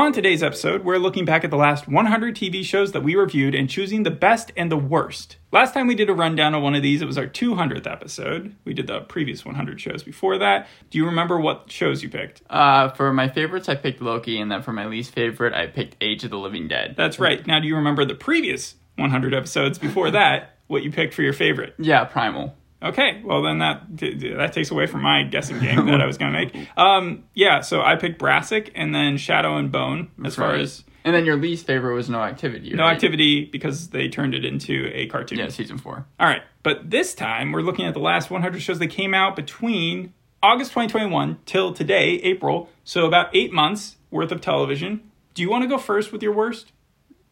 On today's episode, we're looking back at the last 100 TV shows that we reviewed and choosing the best and the worst. Last time we did a rundown of one of these, it was our 200th episode. We did the previous 100 shows before that. Do you remember what shows you picked? Uh, for my favorites, I picked Loki, and then for my least favorite, I picked Age of the Living Dead. That's right. Now, do you remember the previous 100 episodes before that, what you picked for your favorite? Yeah, Primal. Okay, well then that that takes away from my guessing game that I was going to make. Um, yeah, so I picked Brassic and then Shadow and Bone as far as And then your least favorite was No Activity. no activity because they turned it into a cartoon. Yeah, season four. All right, but this time we're looking at the last 100 shows that came out between August 2021 till today, April. So about eight months worth of television. Do you want to go first with your worst?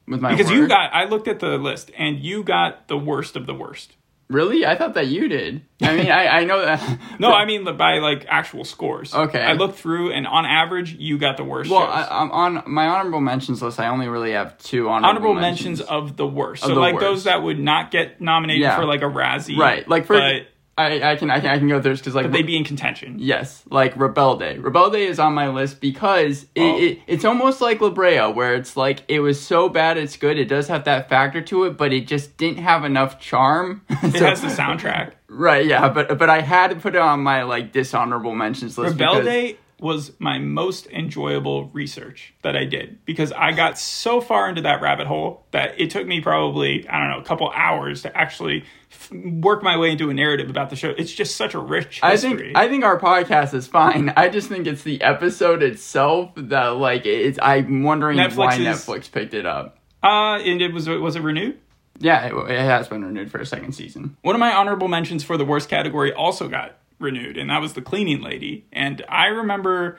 With my Because you got, I looked at the list and you got the worst of the worst. Really, I thought that you did. I mean, I I know that. No, I mean by like actual scores. Okay. I looked through and on average, you got the worst. Well, shows. I, I'm on my honorable mentions list. I only really have two honorable, honorable mentions. of the worst. So the like worst. those that would not get nominated Yeah. for like a Razzie, right. Like for but, I I can I can I can go through because like but they'd be in contention. Yes, like Rebelde. Rebelde is on my list because it, Oh. it, it's almost like La Brea, where it's like it was so bad it's good. It does have that factor to it, but it just didn't have enough charm. It has the soundtrack. right, yeah, but but I had to put it on my like dishonorable mentions list. because- Rebelde was my most enjoyable research that I did because I got so far into that rabbit hole that it took me probably I don't know a couple hours to actually f- work my way into a narrative about the show. It's just such a rich I think I think our podcast is fine. I just think it's the episode itself that like it's. I'm wondering Netflix why is- Netflix picked it up. uh, and it was was it renewed? Yeah, it, it has been renewed for a second season. One of my honorable mentions for the worst category also got renewed, and that was the cleaning lady. And I remember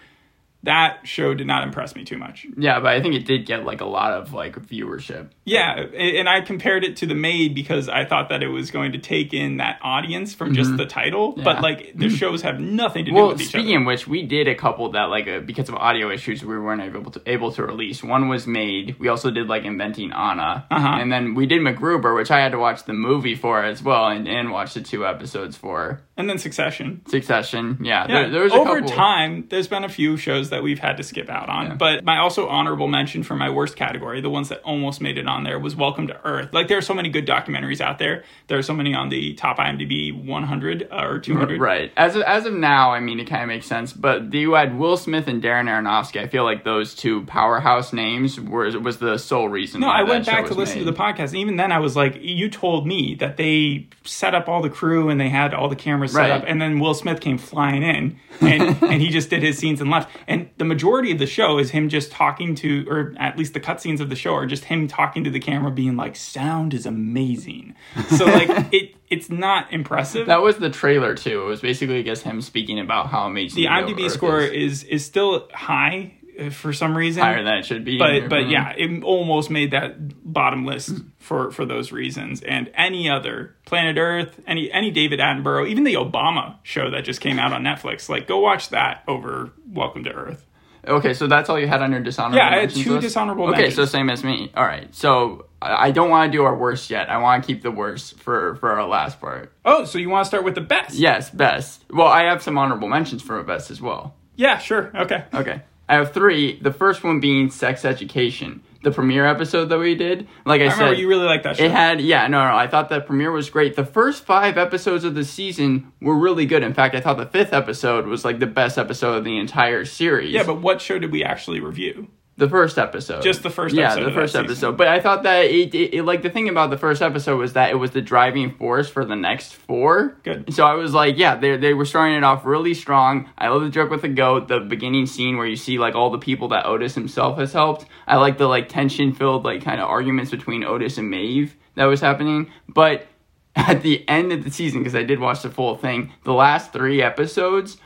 that show did not impress me too much. Yeah, but I think it did get like a lot of like viewership. Yeah, and I compared it to the maid because I thought that it was going to take in that audience from just the title, but like the shows have nothing to do Well, with each speaking other. of which, we did a couple that like uh, because of audio issues we weren't able to able to release. One was made. We also did like inventing Anna, Uh-huh. and then we did MacGruber, which I had to watch the movie for as well, and, and watch the two episodes for And then Succession. Succession. Yeah, Yeah, there, there was a over couple. time, there's been a few shows that we've had to skip out on. Yeah. But my also honorable mention for my worst category, the ones that almost made it on there, was Welcome to Earth. Like there are so many good documentaries out there. There are so many on the top IMDb 100 uh, or 200. Right. As of, as of now, I mean, it kind of makes sense. But you had Will Smith and Darren Aronofsky. I feel like those two powerhouse names were was the sole reason. No, I went back to listen made. to the podcast, and even then, I was like, "You told me that they set up all the crew and they had all the cameras set Right. up, and then Will Smith came flying in, and and he just did his scenes and left. And the majority of the show is him just talking to, or at least the cutscenes of the show are just him talking to the camera, being like, "Sound is amazing." So like it, it's not impressive. That was the trailer too. It was basically just him speaking about how amazing the IMDb score is. is is still high for some reason. higher than it should be. but but opinion. yeah, it almost made that bottom list for for those reasons. And any other Planet Earth, any any David Attenborough, even the Obama show that just came out on Netflix, like go watch that over Welcome to Earth. Okay, so that's all you had on your dishonorable. Yeah, I had two list? dishonorable Okay, mentions. so same as me. All right, so I I don't want to do our worst yet. I want to keep the worst for for our last part. Oh, so you want to start with the best? Yes, best. Well, I have some honorable mentions for a best as well. Yeah, sure. Okay. Okay. I have three. The first one being sex education. The premiere episode that we did. Like I, I said, you really like that show. it had yeah, no, no, I thought the premiere was great. The first five episodes of the season were really good. In fact, I thought the fifth episode was like the best episode of the entire series. yeah, but what show did we actually review? The first episode. Just the first yeah, episode the first season. episode. But I thought that it, it, it like the thing about the first episode was that it was the driving force for the next four. Good. So I was like, yeah, they they were starting it off really strong. I love the joke with the goat, the beginning scene where you see like all the people that Otis himself has helped. I like the like tension filled like kind of arguments between Otis and Maeve that was happening. But at the end of the season, because I did watch the full thing, the last three episodes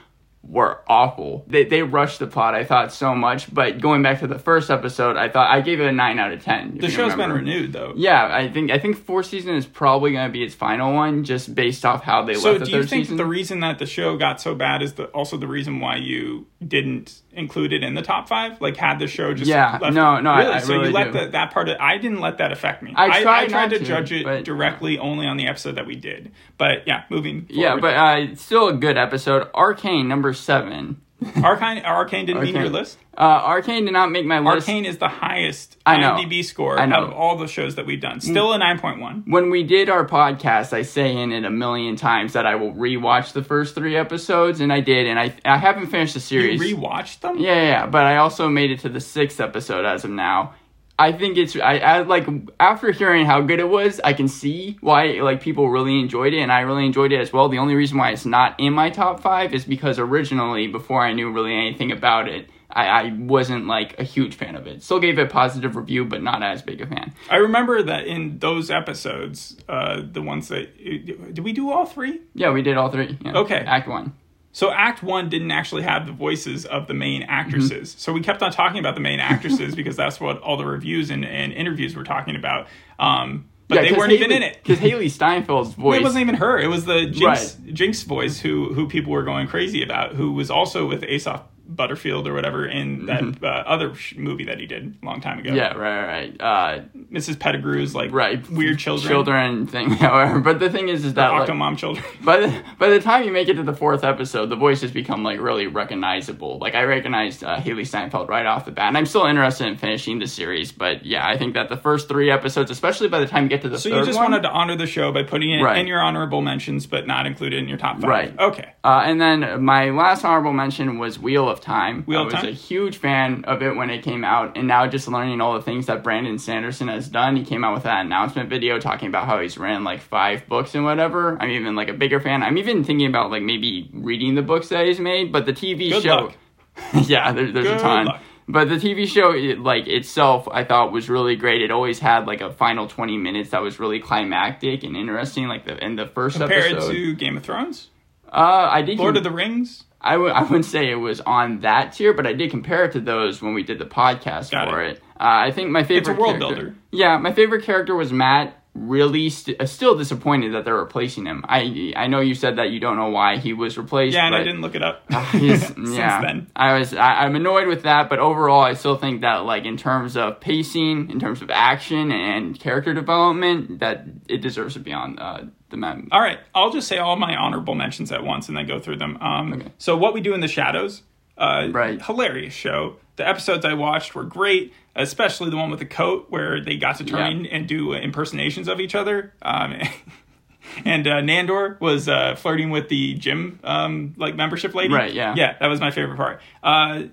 were awful. They they rushed the plot, I thought so much. But going back to the first episode, I thought I gave it a nine out of ten. The show's remember. been renewed though. Yeah, I think I think fourth season is probably going to be its final one, just based off how they So left the do you think season. the reason that the show got so bad is the, also the reason why you didn't include it in the top five? Like had the show just Yeah, left, no, no, I- really? I so really you let the, that part of I didn't let that affect me. I tried tried to, to, judge it but- directly only on the episode that we did. But yeah, moving. yeah, but uh, still a good episode. Arcane number seven. Arcane Arcane didn't meet your list. Uh, Arcane did not make my list. Arcane is the highest I know. IMDb score I know. out of all the shows that we've done. Still a nine point one. When we did our podcast, I say in it a million times that I will rewatch the first three episodes, and I did, and I I haven't finished the series. You rewatched them? Yeah, yeah, yeah, but I also made it to the sixth episode as of now. I think it's I, I like after hearing how good it was, I can see why like people really enjoyed it, and I really enjoyed it as well. The only reason why it's not in my top five is because originally, before I knew really anything about it, I, I wasn't like a huge fan of it. Still gave it a positive review, but not as big a fan. I remember that in those episodes, uh, the ones that did we do all three? Yeah, we did all three. Yeah. Okay. Act one. So Act One didn't actually have the voices of the main actresses. Mm-hmm. So we kept on talking about the main actresses because that's what all the reviews and, and interviews were talking about. Um, but they weren't even in it. because Hailee Steinfeld's voice. It wasn't even her. It was the Jinx, Right. Jinx voice who who people were going crazy about. Who was also with Asa Butterfield or whatever in that uh, other sh- movie that he did a long time ago. Mm-hmm. Yeah, right, right, uh, Mrs. Pettigrew's like right. weird children, children thing. However, but the thing is, is that like, Octomom children. by the by the time you make it to the fourth episode, the voices become like really recognizable. Like I recognized uh, Hailee Steinfeld right off the bat, and I'm still interested in finishing the series. But yeah, I think that the first three episodes, especially by the time you get to the So you just one, wanted to honor the show by putting it Right. in your honorable mentions, but not included in your top five. Right. Okay. Uh, and then my last honorable mention was Wheel of Time. Wheel I was Time? a huge fan of it when it came out, and now just learning all the things that Brandon Sanderson has done. He came out with that announcement video talking about how he's written like five books and whatever. I'm even like a bigger fan. I'm even thinking about like maybe reading the books that he's made, but the TV Good show. yeah, there, there's Good a ton. luck. But the TV show, it, like itself, I thought was really great. It always had like a final 20 minutes that was really climactic and interesting. Like the in the first Compared episode, to Game of Thrones, uh, I did Lord of the Rings. I w- I wouldn't say it was on that tier, but I did compare it to those when we did the podcast Got for it. it. Uh, I think my favorite a world character- builder. Yeah, my favorite character was Matt. Really, st- uh, still disappointed that they're replacing him. I I know you said that you don't know why he was replaced. Yeah, and I didn't look it up since yeah, then. I was I, I'm annoyed with that, but overall, I still think that like in terms of pacing, in terms of action and character development, that it deserves to be on uh, the map. All right, I'll just say all my honorable mentions at once and then go through them. Um, Okay. So, what we do in the shadows, uh, Right. Hilarious show. The episodes I watched were great, especially the one with the coat where they got to turn Yeah. and do impersonations of each other. Um, and uh, Nandor was uh, flirting with the gym um, like membership lady. Right, yeah. Yeah, that was my favorite part. Uh,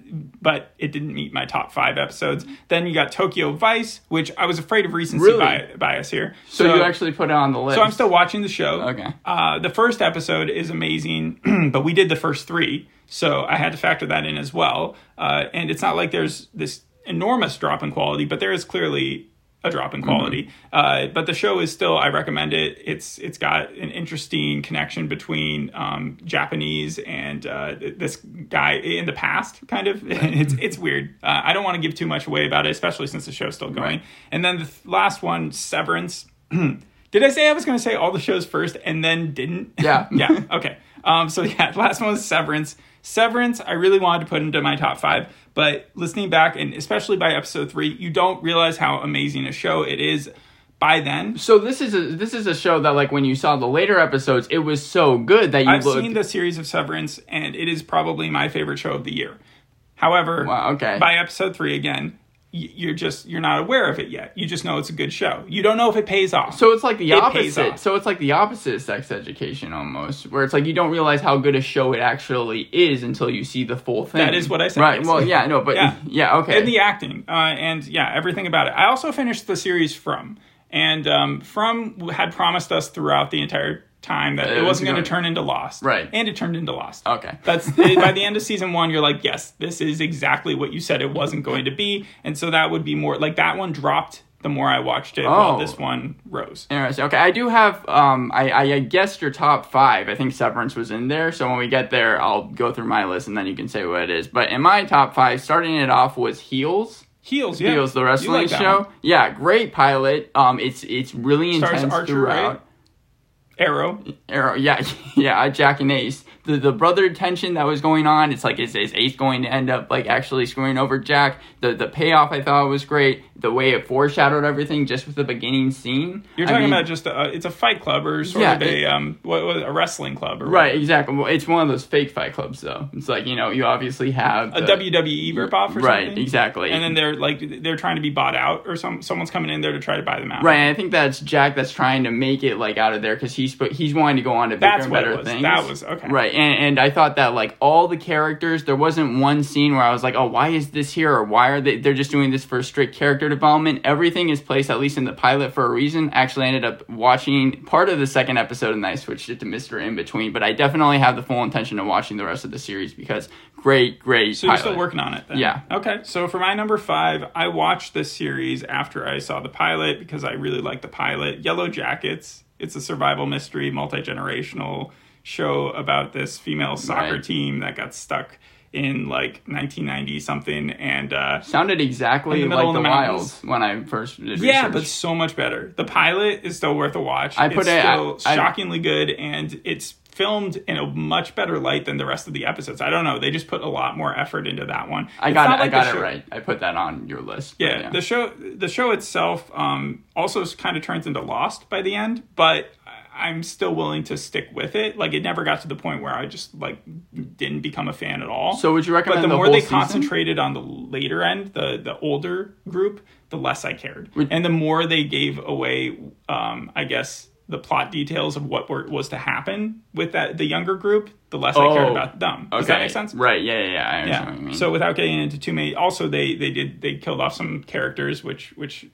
but it didn't meet my top five episodes. Then you got Tokyo Vice, which I was afraid of recency Really? bi- bias here. So, you actually put it on the list. So I'm still watching the show. Okay. Uh, the first episode is amazing, but we did the first three, so I had to factor that in as well. Uh, and it's not like there's this enormous drop in quality, but there is clearly a drop in quality. Uh, but the show is still, I recommend it. It's it's got an interesting connection between um, Japanese and uh, this guy in the past, kind of. it's it's weird. Uh, I don't want to give too much away about it, especially since the show's still going. Right. And then the th- last one, Severance. Did I say I was going to say all the shows first and then didn't? Yeah. yeah. Okay. Um, so yeah, the last one was Severance. Severance, I really wanted to put into my top five, but listening back and especially by episode three, you don't realize how amazing a show it is by then. So this is a this is a show that like when you saw the later episodes, it was so good that you I've looked. seen the series of Severance, and it is probably my favorite show of the year. However, Wow, okay. by episode three again, you're just you're not aware of it yet. You just know it's a good show. You don't know if it pays off. so it's like the It opposite. So it's like the opposite of sex education almost, where it's like you don't realize how good a show it actually is until you see the full thing. That is what I said, Right. Well, yeah, no, but Yeah. yeah, okay. and the acting, uh, and yeah, everything about it. I also finished the series From, and um, From had promised us throughout the entire time that It it, was wasn't going to turn into Lost, Right. And it turned into Lost. okay. That's by the end of season one, you're like, yes, this is exactly what you said it wasn't going to be, and so that would be more like that one dropped. The more I watched it, while Oh. this one rose. Interesting. Okay, I do have. Um, I, I guessed your top five. I think Severance was in there. So when we get there, I'll go through my list and then you can say what it is. But in my top five, starting it off was Heels. Heels, yeah, Heels, the wrestling like show. one. Yeah, great pilot. Um, it's it's really Stars intense Archer, throughout. right? Arrow. Arrow, yeah, yeah, Jack and Ace. The the brother tension that was going on. It's like is is Ace going to end up like actually screwing over Jack? The the payoff I thought was great. The way it foreshadowed everything just with the beginning scene. You're I talking mean- about just a, it's a fight club or sort Yeah, of a um what, what a wrestling club or Right, exactly. Well, it's one of those fake fight clubs, though. It's like you know, you obviously have a the- WWE ripoff or right, something. Right, exactly. And then they're like they're trying to be bought out or some someone's coming in there to try to buy them out. Right, and I think that's Jack that's trying to make it like out of there because he's but he's wanting to go on to bigger That's and better things. That was- okay. Right, and and I thought that like all the characters, there wasn't one scene where I was like, oh, why is this here or why are they? They're just doing this for strict character development. Everything is placed at least in the pilot for a reason. Actually, I ended up watching part of the second episode and I switched it to Mister In Between. But I definitely have the full intention of watching the rest of the series because great, great. So you're still working on it then? Yeah. Okay. So for my number five, I watched this series after I saw the pilot because I really like the pilot. Yellowjackets. It's a survival mystery, multi generational show about this female soccer Right. team that got stuck in like 1990 something and uh Sounded exactly the like the, the. Wilds when I first did yeah, research. but so much better. The pilot is still worth a watch. I put it's it- still I- I- shockingly good, and it's filmed in a much better light than the rest of the episodes. I don't know. They just put a lot more effort into that one. I got it. like I got it right. I put that on your list. but Yeah, the show the show itself um, also kind of turns into Lost by the end, but I'm still willing to stick with it. Like it never got to the point where I just like didn't become a fan at all. So would you recommend But the, the more they season? concentrated on the later end, the the older group, the less I cared, Would- and the more they gave away, um, I guess. The plot details of what were, was to happen with that the younger group, the less I cared Oh, about them. Does Okay. that make sense? Right. Yeah. Yeah. yeah. I understand what you Yeah. So without getting into too many, also they they did they killed off some characters, which which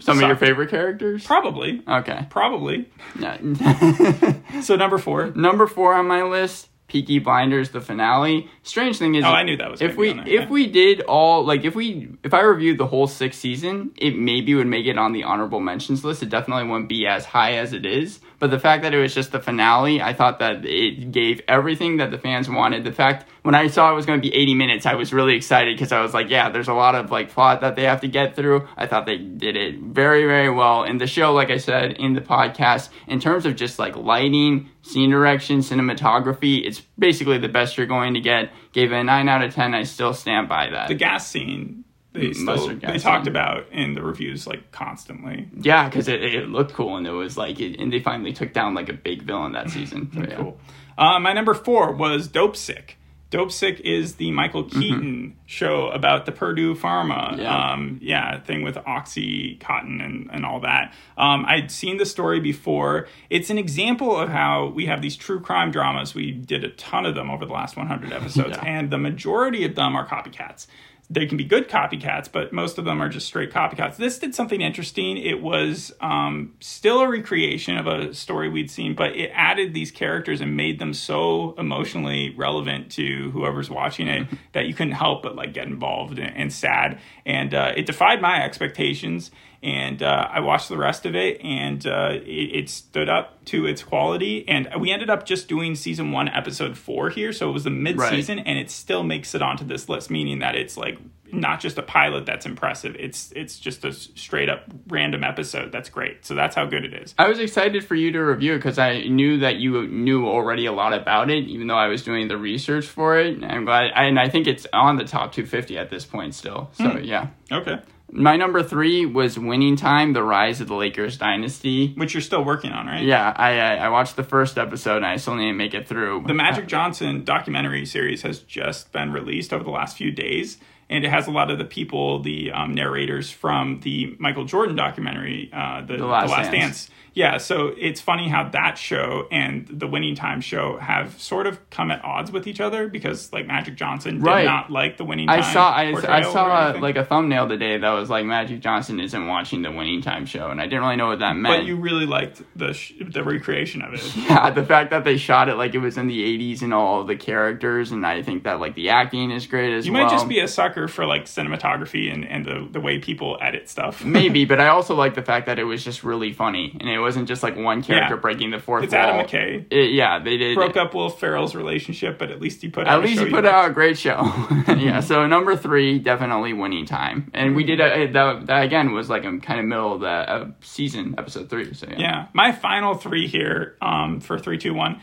some of your favorite characters. Probably, Okay. probably. So number four. Number four on my list, Peaky Blinders, the finale. Strange thing is, Oh, I knew that was if we there, if yeah. we did all like if we if I reviewed the whole sixth season, it maybe would make it on the honorable mentions list. It definitely wouldn't be as high as it is. But the fact that it was just the finale, I thought that it gave everything that the fans wanted. The fact when I saw it was going to be 80 minutes, I was really excited because I was like, yeah, there's a lot of like plot that they have to get through. I thought they did it very, very well. And the show, like I said in the podcast, in terms of just like lighting, scene direction, cinematography, it's basically the best you're going to get. Gave it a 9 out of 10. I still stand by that. The gas scene. They still, they talked about in the reviews like constantly. yeah, because it, it looked cool and it was like, it, and they finally took down like a big villain that season. So, yeah. Cool. Uh, my number four was Dopesick. Dopesick is the Michael Keaton show about the Purdue Pharma, Mm-hmm. Yeah. um, yeah, thing with OxyContin and, and all that. Um, I'd seen the story before. It's an example of how we have these true crime dramas. We did a ton of them over the last 100 episodes, Yeah. and the majority of them are copycats. They can be good copycats, but most of them are just straight copycats. This did something interesting. It was um, still a recreation of a story we'd seen, but it added these characters and made them so emotionally relevant to whoever's watching it that you couldn't help but like get involved and, and sad. And uh, it defied my expectations. And uh, I watched the rest of it, and uh, it, it stood up to its quality. And we ended up just doing season one, episode four here, so it was the mid-season, and it still makes it onto this list, meaning that it's like not just a pilot that's impressive. It's it's just a straight up random episode that's great. So that's how good it is. I was excited for you to review it because I knew that you knew already a lot about it, even though I was doing the research for it. I'm glad, and I think it's on the top 250 at this point still. So yeah, Okay, my number three was Winning Time: The Rise of the Lakers Dynasty. which you're still working on, right? Yeah, I I, I watched the first episode and I still need to make it through. The Magic Johnson documentary series has just been released over the last few days, and it has a lot of the people, the um, narrators from the Michael Jordan documentary, uh, the, the Last Last, Dance. Dance. Yeah, so it's funny how that show and the Winning Time show have sort of come at odds with each other because, like, Magic Johnson did Right. not like the Winning Time. I saw I, I saw uh, anything. like a thumbnail today that was like Magic Johnson isn't watching the Winning Time show, and I didn't really know what that meant. but you really liked the sh- the recreation of it. yeah, the fact that they shot it like it was in the 80s and all the characters, and I think that like the acting is great as You well. You might just be a sucker for like cinematography and, and the, the way people edit stuff. Maybe, but I also like the fact that it was just really funny, and it wasn't just like one character Yeah. breaking the fourth It's wall. Adam McKay. It- yeah, they did. Broke up Will Ferrell's relationship, but at least he put out At a least show you put out a great show. yeah. So number three, definitely winning time, and we did a, that. That again was like a kind of middle of the uh, season, episode three. So yeah. Yeah, my final three here um, for three, two, one.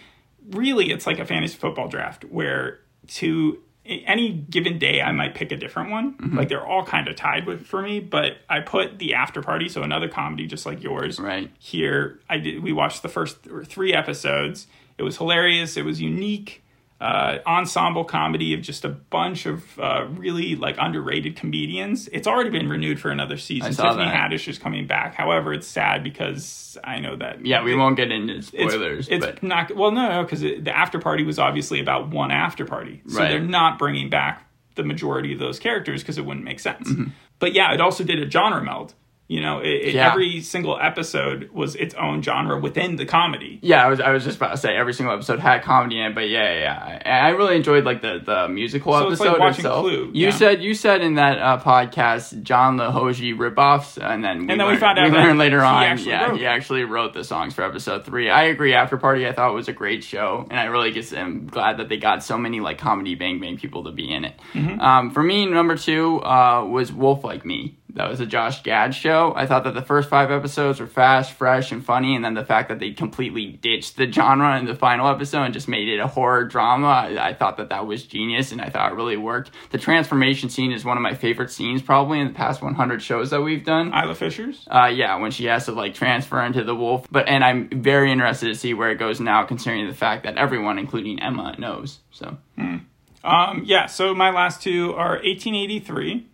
really it's like a fantasy football draft where to any given day I might pick a different one. Mm-hmm. Like they're all kind of tied with for me, but I put the after party, so another comedy just like yours. Right. Here I did we watched the first th- three episodes. It was hilarious, it was unique. Uh, ensemble comedy of just a bunch of uh, really like underrated comedians. It's already been renewed for another season. Tiffany that. Haddish is coming back. However, it's sad because I know that Yeah, we it- won't get into spoilers, it's but not well no no because the after party was obviously about one after party so Right. they're not bringing back the majority of those characters because it wouldn't make sense Mm-hmm. but yeah it also did a genre meld you know it, it- Yeah. every single episode was its own genre within the comedy yeah, I was I was just about to say every single episode had comedy in it, but yeah, yeah, yeah. I really enjoyed like the the musical So it's episode like watching itself. Clue, You yeah. said you said in that uh, podcast Jon Lajoie ripoffs, and then we And then we found out we learned later on, yeah, wrote he actually wrote the songs for episode three. I agree. After Party, I thought was a great show, and I really just am glad that they got so many like comedy bang bang people to be in it. Mm-hmm. Um, for me, number two uh, was Wolf Like Me. That was a Josh Gad show. I thought that the first five episodes were fast, fresh, and funny, and then the fact that they completely ditched the genre in the final episode and just made it a horror drama, I, I thought that that was genius, and I thought it really worked. The transformation scene is one of my favorite scenes, probably in the past 100 shows that we've done. Isla Fishers Uh, yeah, when she has to like transfer into the wolf. But and I'm very interested to see where it goes now, considering the fact that everyone, including Emma, knows. So um yeah so my last two are 1883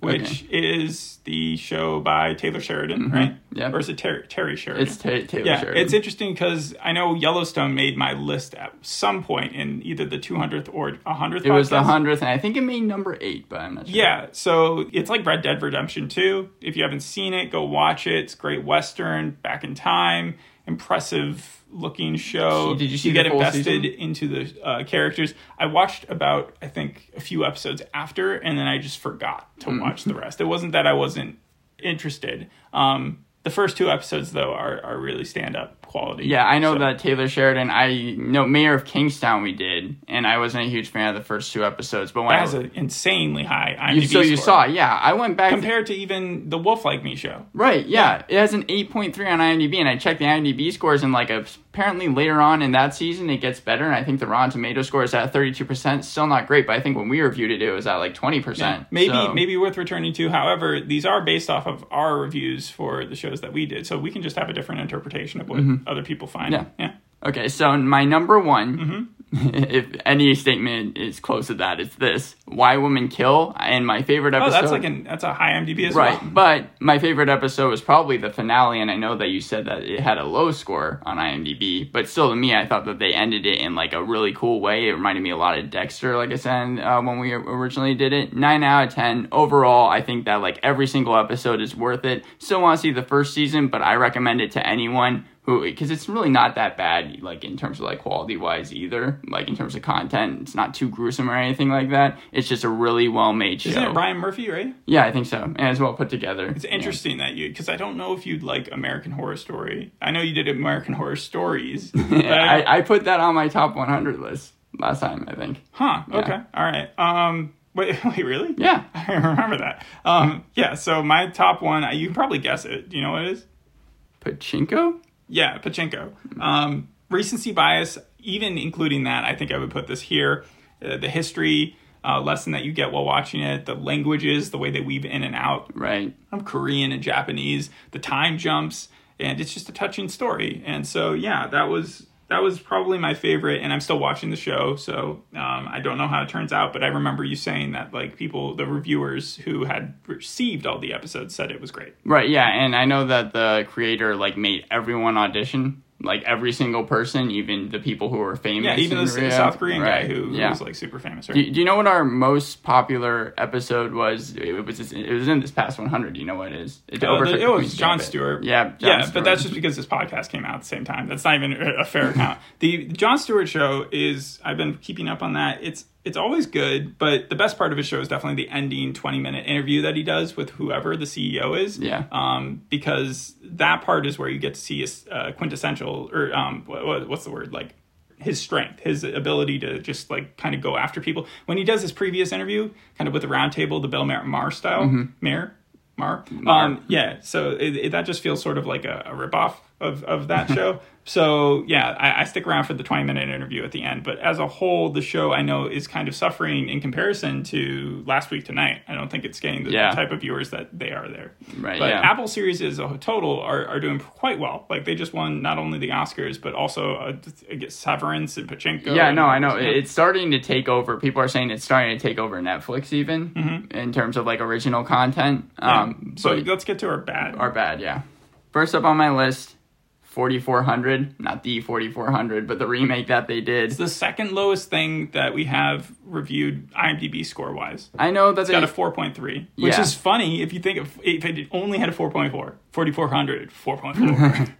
which is the show by Taylor Sheridan right Mm-hmm. Yeah. or is it Terry, Terry Sheridan it's Ta Taylor yeah, Sheridan. it's interesting because I know Yellowstone made my list at some point in either the 200th or 100th. it was the hundredth, and I think it made number eight, but I'm not sure. Yeah, so it's like Red Dead Redemption 2. If you haven't seen it, go watch it. It's great western, back in time, impressive looking show. Did you see You get invested season? into the uh, characters. I watched about I think a few episodes after, and then I just forgot to Hmm. watch the rest. It wasn't that I wasn't interested. Um, the first two episodes though are, are really stand up quality. Yeah, I know So- that Taylor Sheridan. I know Mayor of Kingstown. We did, and I wasn't a huge fan of the first two episodes. But when That I has an insanely high you, IMDb so you saw, yeah, I went back. compared to even the Wolf Like Me show. Right, yeah. It has an 8.3 on IMDb, and I checked the IMDb scores, and like apparently later on in that season, it gets better. And I think the Rotten Tomato score is at 32%. Still not great, but I think when we reviewed it, it was at like 20%. Maybe So- maybe worth returning to. However, these are based off of our reviews for the shows that we did, so we can just have a different interpretation of what other people find. Mm-hmm. Yeah. yeah. Okay, so my number one, Mm-hmm. if any statement is close to that, it's this: Why Women Kill. And my favorite episode. Oh, that's like an that's a high MDB as Right, well. Right, but my favorite episode was probably the finale, and I know that you said that it had a low score on IMDb, but still, to me, I thought that they ended it in like a really cool way. It reminded me a lot of Dexter, like I said uh, when we originally did it. Nine out of ten overall. I think that like every single episode is worth it. Still want to see the first season, but I recommend it to anyone because it's really not that bad like in terms of like quality wise either like in terms of content it's not too gruesome or anything like that it's just a really well made show Isn't it Brian Murphy, right? yeah, I think so. And it's well put together. It's interesting that you because I don't know if you'd like American Horror Story. I know you did American Horror Stories. I I, I put that on my top 100 list last time, I think. huh. Okay. All right. Um. Wait. Wait. Really? Yeah. I remember that. Um. Yeah. So my top one. You can probably guess it. Do you know what it is? Pachinko? Yeah, Pachinko. Um, recency bias, even including that, I think I would put this here. Uh, the history uh, lesson that you get while watching it, the languages, the way they weave in and out Right. I'm Korean and Japanese, the time jumps, and it's just a touching story. And so, yeah, that was that was probably my favorite. And I'm still watching the show, so um, I don't know how it turns out. But I remember you saying that like people, the reviewers who had received all the episodes, said it was great. Right, yeah. And I know that the creator, like, made everyone audition. Like, every single person, even the people who are famous. Yeah, even the Korea. South Korean Right, guy who, yeah. was like super famous. Right? do, do you know what our most popular episode was? It was it was in this past 100. Do you know what it is? It, Uh, the- it was Jon. Stewart. Yeah, Jon yeah, Stewart. but that's just because this podcast came out at the same time. That's not even a a fair account. The Jon Stewart show is I've been keeping up on that. It's it's always good, but the best part of his show is definitely the ending twenty minute interview that he does with whoever the CEO is. Yeah. Um, because that part is where you get to see his uh, quintessential or um, what, what- what's the word like his strength, his ability to just like kind of go after people. When he does his previous interview, kind of with the round table, the Bill Maher, Maher style, Maher, Mar, Um, yeah. So it, it, that just feels sort of like a, a ripoff of of that show. So yeah, I, I stick around for the twenty minute interview at the end. But as a whole, the show I know is kind of suffering in comparison to last week tonight. I don't think it's getting the Yeah. type of viewers that they are there. Right, But yeah. Apple series as a total are, are doing quite well. Like they just won not only the Oscars but also uh, I guess Severance and Pachinko. Yeah, and- no, I know. Yeah. It's starting to take over. People are saying it's starting to take over Netflix even Mm-hmm. in terms of like original content. Um, so let's get to our bad. Our bad, yeah. First up on my list, 4400, not the 4400, but the remake that they did. It's the second lowest thing that we have reviewed IMDb score wise. I know that It's got they, a 4.3, which Yeah. is funny if you think of if it only had a 4.4. 4400, 4.4.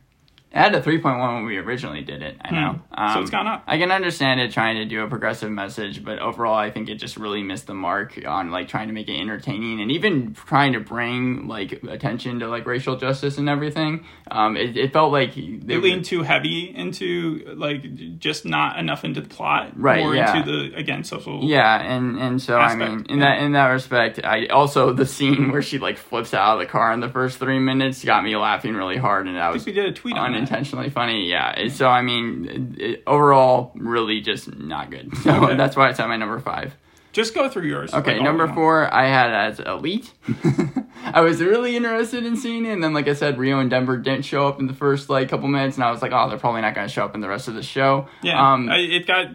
it had a 3.1 when we originally did it. I know. Hmm. So it's gone up. I can understand it trying to do a progressive message, but overall, I think it just really missed the mark on like trying to make it entertaining and even trying to bring like attention to like racial justice and everything. Um, it, it felt like they leaned were- too heavy into like just not enough into the plot, Right, More yeah. into the again social. Yeah, and and so I mean, in yeah. that in that respect, I also the scene where she like flips out of the car in the first three minutes got me laughing really hard, and that I was we did a tweet on that. Unintentionally funny. Yeah, so I mean, it, overall, really just not good. So Okay. that's why it's at my number five. Just go through yours. Okay, like, number four, I had as Elite. I was really interested in seeing it, and then like I said, Rio and Denver didn't show up in the first like couple minutes, and I was like, oh, they're probably not going to show up in the rest of the show. Yeah, Um, I, it got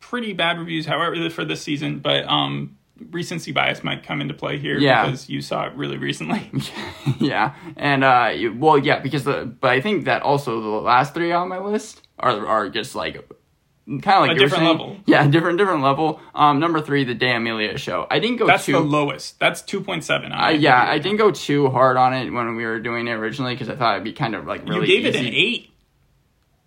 pretty bad reviews, however, for this season. But um, recency bias might come into play here Yeah. because you saw it really recently. yeah, and uh, you- well, yeah, because the but I think that also the last three on my list are are just like kind of like A different level. Yeah, different different level. Um, number three, the D'Amelio show. I didn't go That's too. the lowest. That's two point seven. uh, yeah, I didn't go too hard on it when we were doing it originally because I thought it'd be kind of like really You gave it an eight.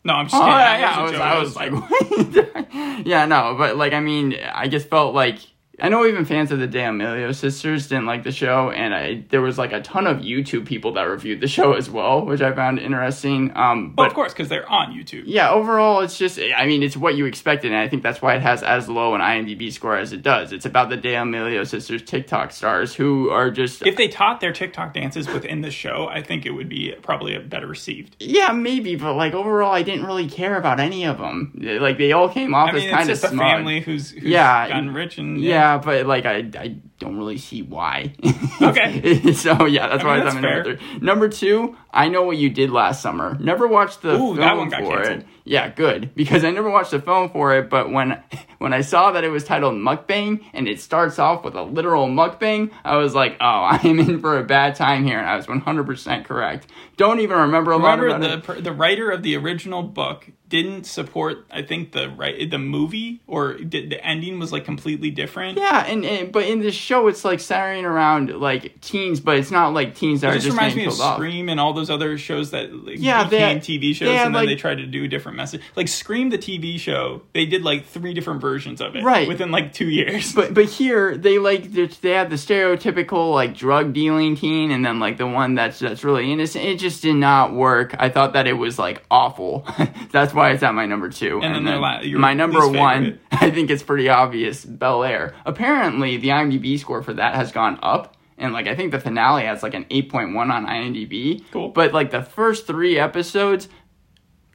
No, I'm just Oh, kidding. yeah, That yeah, I was. I was like, yeah, no, but like, I mean, I just felt like I know even fans of the D'Amelio sisters didn't like the show, and I there was like a ton of YouTube people that reviewed the show as well, which I found interesting. Um, Well, but of course, because they're on YouTube. yeah, overall, it's just, I mean, it's what you expected, and I think that's why it has as low an IMDb score as it does. It's about the D'Amelio sisters TikTok stars who are just, If they taught their TikTok dances within the show, I think it would be probably a better received. yeah, maybe, but like overall, I didn't really care about any of them. Like they all came off I mean, as kind of just a smug. family who's, who's Yeah, gotten rich and Yeah, but like I, I don't really see why. Okay. so yeah, that's I why mean, that's at my number three. Number two, I know what you did last summer. Never watched the Ooh, film that one got for canceled. it. Yeah, good because I never watched the film for it. But when when I saw that it was titled Mukbang and it starts off with a literal mukbang, I was like, oh, I am in for a bad time here, and I was one hundred percent correct. Don't even remember a lot Remember about the it. the writer of the original book didn't support I think the right the movie or did, the ending was like completely different. Yeah, and, and but in this show, it's like centering around like teens, but it's not like teens that It are just just reminds me of killed off. Scream and all those other shows that like, Yeah, became had- TV shows they had, and then like- they tried to do a different message. Like Scream the TV show, they did like three different versions of it Right. within like 2 years. But but here they like they they have the stereotypical like drug dealing teen, and then like the one that's that's really innocent. It just did not work. I thought that it was like awful. that's why it's at my number two. And then the la- my number one. I think it's pretty obvious. Bel Air. Apparently, the IMDb score for that has gone up. And like I think the finale has like an 8.1 on IMDb. Cool. But like the first three episodes,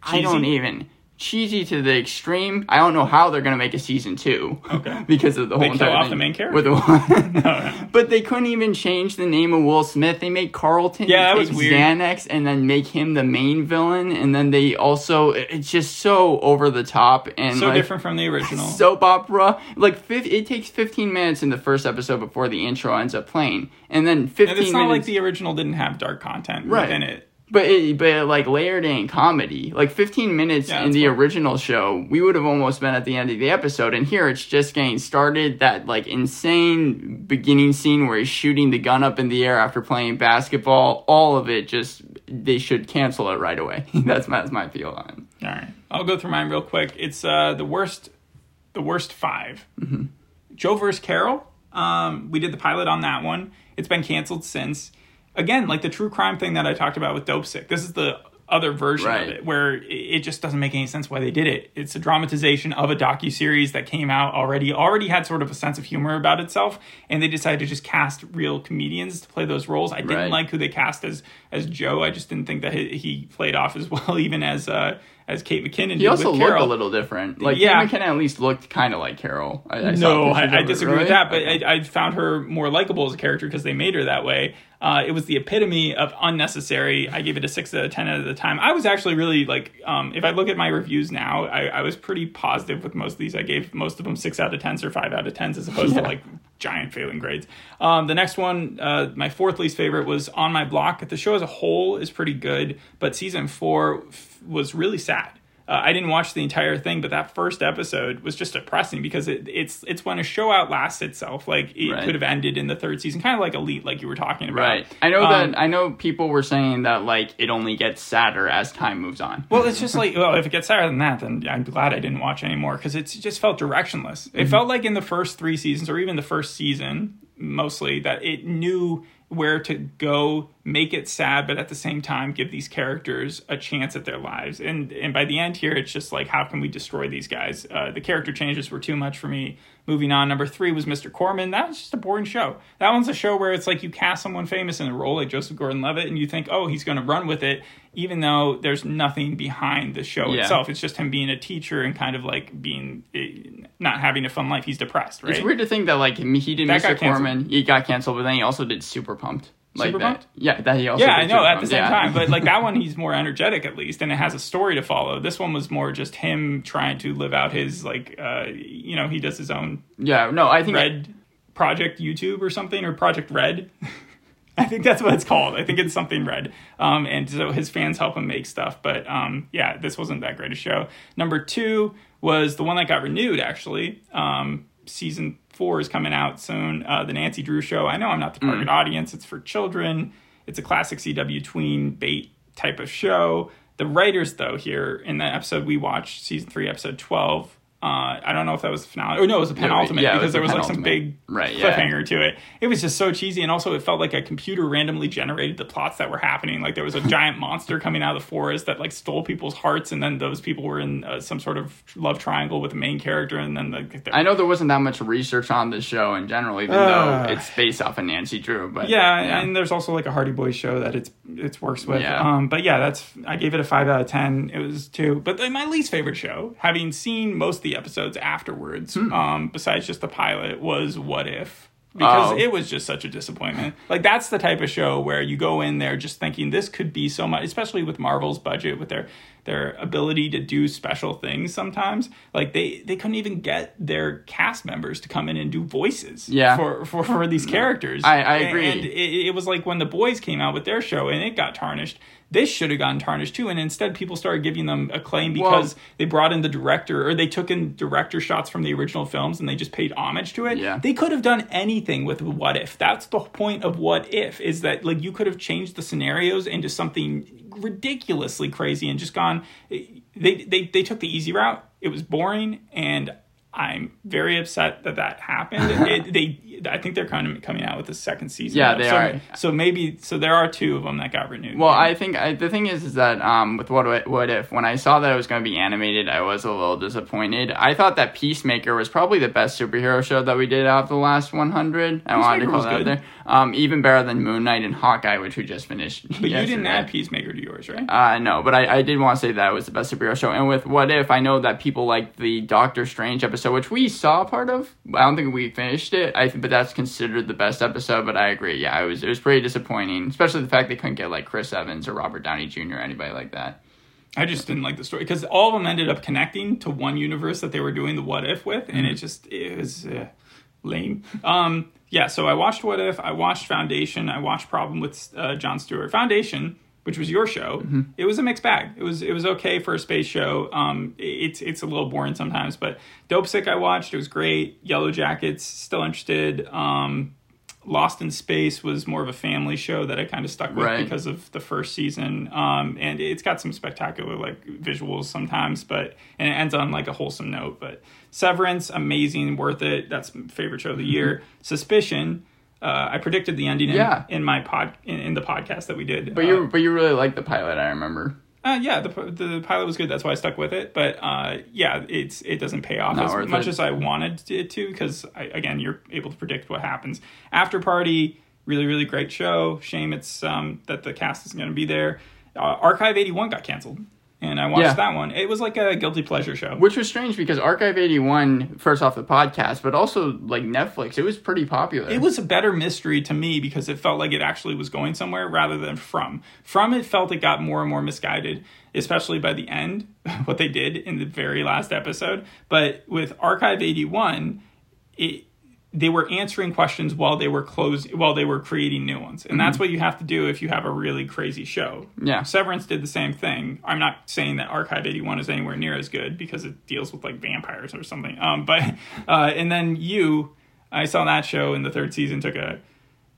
I don't even cheesy to the extreme. I don't know how they're gonna make a season two. Okay. because of the whole They kill off thing the main character? With the one no but they couldn't even change the name of Will Smith. They made Carlton Yeah, that take was weird. Xanax and then make him the main villain. And then they also it's just so over the top and so like, different from the original. soap opera. Like it takes 15 minutes in the first episode before the intro ends up playing, and then 15 and it's not like the original didn't have dark content Right. within it. But it, but it, like layered in comedy, like 15 minutes Yeah, in the fine. original show, we would have almost been at the end of the episode. And here it's just getting started. That like insane beginning scene where he's shooting the gun up in the air after playing basketball. All of it just they should cancel it right away. that's my that's my feel on. All right, I'll go through mine real quick. It's uh, the worst, the worst 5 Mm-hmm. Joe vs. Carol. Um, we did the pilot on that one. It's been canceled since. Again, like the true crime thing that I talked about with Dopesick. This is the other version Right. of it where it- just doesn't make any sense why they did it. It's a dramatization of a docu series that came out already already had sort of a sense of humor about itself, and they decided to just cast real comedians to play those roles. I didn't Right. like who they cast as as Joe. I just didn't think that he, he played off as well, even as uh, as Kate McKinnon. He also looked Carol. a little different. Like Yeah. yeah. McKenna at least looked kind of like Carol. I, I No, I, I of disagree with that. But. I, I found her more likable as a character because they made her that way. Uh, it was the epitome of unnecessary. I gave it a six out of ten at the time. I was actually really like, um, if I look at my reviews now, I, I was pretty positive with most of these. I gave most of them six out of tens or five out of tens, as opposed to like giant failing grades. Um, the next one, uh, my fourth least favorite, was on my block. The show as a whole is pretty good, but season four was really sad. Uh, I didn't watch the entire thing, but that first episode was just depressing because it, it's it's when a show outlasts itself. Like it Right. could have ended in the third season, kind of like Elite, like you were talking about. Right. I know Um, that. I know people were saying that like it only gets sadder as time moves on. Well, it's just like, well, if it gets sadder than that, then I'm glad I didn't watch anymore because it just felt directionless. It felt like in the first three seasons, or even the first season, mostly, that it knew where to go, make it sad, but at the same time give these characters a chance at their lives. And and by the end here, it's just like, how can we destroy these guys? Uh, the character changes were too much for me. Moving on, number three was Mr. Corman. That was just a boring show. That one's a show where it's like you cast someone famous in a role like Joseph Gordon-Levitt, and you think, oh, he's going to run with it, even though there's nothing behind the show Yeah. itself. It's just him being a teacher and kind of like being eh, not having a fun life. He's depressed, right? It's weird to think that like he did That Mr. Corman, he got canceled, but then he also did Super Pumped. Like Super that. Yeah, that he also. Yeah, I know at the same yeah. time, but like that one, he's more energetic at least, and it has a story to follow. This one was more just him trying to live out his like, uh, you know, he does his own yeah, no, I think Red Project YouTube or something or Project Red. I think that's what it's called. I think it's something red. Um, and so his fans help him make stuff. But um, yeah, this wasn't that great a show. Number two was the one that got renewed, actually. Um, season four is coming out soon. Uh, the Nancy Drew Show. I know I'm not the target audience, it's for children. It's a classic CW tween bait type of show. The writers, though, here in the episode we watched, season three, episode 12, uh, I don't know if that was the finale. Or no, it was a penultimate yeah, because there was like some big Right, yeah. cliffhanger to it. It was just so cheesy, and also it felt like a computer randomly generated the plots that were happening. Like there was a giant monster coming out of the forest that like stole people's hearts, and then those people were in uh, some sort of love triangle with the main character, and then the, I know there wasn't that much research on this show in general, even Uh. though it's based off of Nancy Drew. But yeah, and there's also like a Hardy Boys show that it's it's works with. Yeah. Um, but yeah, that's I gave it a five out of ten. It was two, but my least favorite show, having seen most of the episodes afterwards, Hmm. um, besides just the pilot, was What If. Because Oh. it was just such a disappointment. Like that's the type of show where you go in there just thinking this could be so much, especially with Marvel's budget, with their their ability to do special things. Sometimes, like they they couldn't even get their cast members to come in and do voices. Yeah. For for, for these characters. I- I agree. And it, it was like when the boys came out with their show and it got tarnished. This should have gotten tarnished too, and instead people started giving them acclaim because Well- they brought in the director or they took in director shots from the original films and they just paid homage to it. Yeah. They could have done anything with What If. That's the point of What If is that like you could have changed the scenarios into something ridiculously crazy and just gone. They they they took the easy route. It was boring and. I'm very upset that that happened. it, they, I think they're kind of coming out with the second season. Yeah, they so, are. So maybe, so there are two of them that got renewed. Well, I think I, the thing is, is that um, with what what if when I saw that it was going to be animated, I was a little disappointed. I thought that Peacemaker was probably the best superhero show that we did out of the last 100. I wanted to call that out there. Um, even better than Moon Knight and Hawkeye, which we just finished. but you didn't add Peacemaker to yours, right? Uh, no, but I, I did want to say that it was the best superhero show. And with What If, I know that people like the Doctor Strange episode, which we saw part of. I don't think we finished it. I but that's considered the best episode. But I agree. Yeah, it was it was pretty disappointing, especially the fact they couldn't get like Chris Evans or Robert Downey Jr. or anybody like that. I just didn't like the story because all of them ended up connecting to one universe that they were doing the What If with, and Mm-hmm. it just it was uh, lame. Um, yeah, so I watched What If, I watched Foundation, I watched Problem with uh, Jon Stewart. Foundation, which was your show, Mm-hmm. it was a mixed bag. It was it was okay for a space show. Um, it's it's a little boring sometimes, but Dopesick I watched, it was great. Yellowjackets, still interested. Um, Lost in Space was more of a family show that I kind of stuck with Right. because of the first season. Um, and it's got some spectacular like visuals sometimes, but and it ends on like a wholesome note. But Severance, amazing, worth it. That's my favorite show of the year. Suspicion. Uh, I predicted the ending in, Yeah. in my pod in, in the podcast that we did. But Uh, you but you really liked the pilot. I remember. Uh, yeah, the the pilot was good. That's why I stuck with it. But uh, yeah, it's it doesn't pay off Not as much it. as I wanted it to because again, you're able to predict what happens. After Party, really really great show. Shame it's um, that the cast isn't going to be there. Uh, Archive eighty one got canceled, and I watched Yeah. that one. It was like a guilty pleasure show. Which was strange because Archive 81, first off the podcast, but also like Netflix, it was pretty popular. It was a better mystery to me because it felt like it actually was going somewhere rather than from. From it felt it got more and more misguided, especially by the end, what they did in the very last episode. But with Archive 81, it they were answering questions while they were closing while they were creating new ones. And that's what you have to do if you have a really crazy show. Yeah. Severance did the same thing. I'm not saying that Archive 81 is anywhere near as good because it deals with like vampires or something. Um, but uh, and then you, I saw that show in the third season took a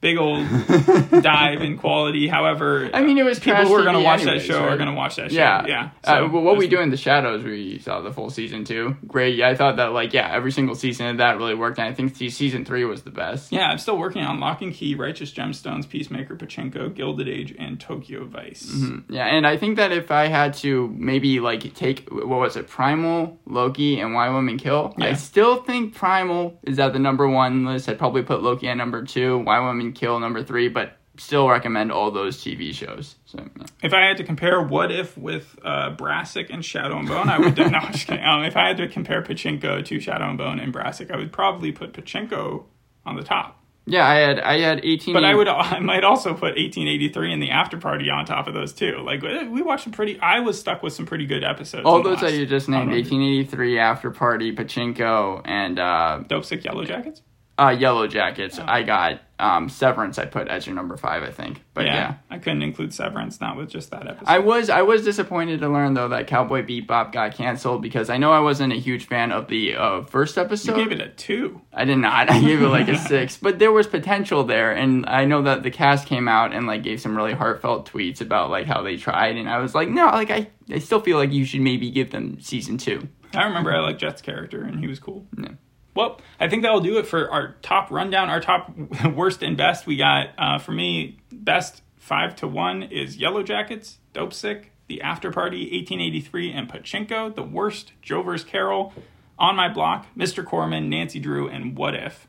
big old dive in quality. However, I mean, it was people who are going to watch anyways, that show are going to watch that show. Yeah, yeah. uh, well, what we do in the shadows, we saw the full season too. Great. Yeah, I thought that like yeah, every single season of that really worked, and I think season three was the best. Yeah, I'm still working on Locke and Key, Righteous Gemstones, Peacemaker, Pachinko, Gilded Age, and Tokyo Vice. Yeah, and I think that if I had to maybe like take what was it, Primal, Loki, and Why Women Kill, I still think Primal is at the number one list. I'd probably put Loki at number two, Why Women Kill number three, but still recommend all those TV shows. So yeah. If I had to compare What If with uh, Brassic and Shadow and Bone, I would. no, I'm just kidding. Um, if I had to compare Pachinko to Shadow and Bone and Brassic, I would probably put Pachinko on the top. yeah, I had I had eighteen. But I would, I might also put 1883 and the After Party on top of those too. Like eh, we watched some pretty. I was stuck with some pretty good episodes. all those that you just named, eighteen eighty three, After Party, Pachinko, and uh, Dopesick Yellow Jackets. uh, Yellowjackets. I got um, Severance. I put as your number five, I think. But yeah, yeah. I couldn't include Severance, not with just that episode. I was I was disappointed to learn though that Cowboy Bebop got canceled because I know I wasn't a huge fan of the uh, first you episode. gave it a two. I did not. I gave it like a six, but there was potential there, and I know that the cast came out and like gave some really heartfelt tweets about like how they tried, and I was like, no, like I I still feel like you should maybe give them season two. I remember I liked Jet's character and he was cool. Yeah. Well, I think that'll do it for our top rundown. Our top worst and best. We got uh, for me best five to one is Yellowjackets, Dope Sick, The After Party, 1883, and Pachinko. The worst, Joe vs. Carole, On My Block, Mr. Corman, Nancy Drew, and What If.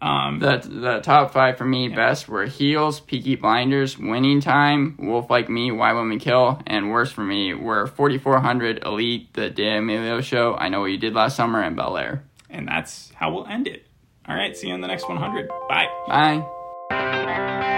Um, The the top five for me best were Heels, Peaky Blinders, Winning Time, Wolf Like Me, Why Women Kill, and worst for me were 4400, Elite, The D'Amelio Show, I Know What You Did Last Summer, and Bel Air. And that's how we'll end it. All right, see you in the next 100. Bye. Bye.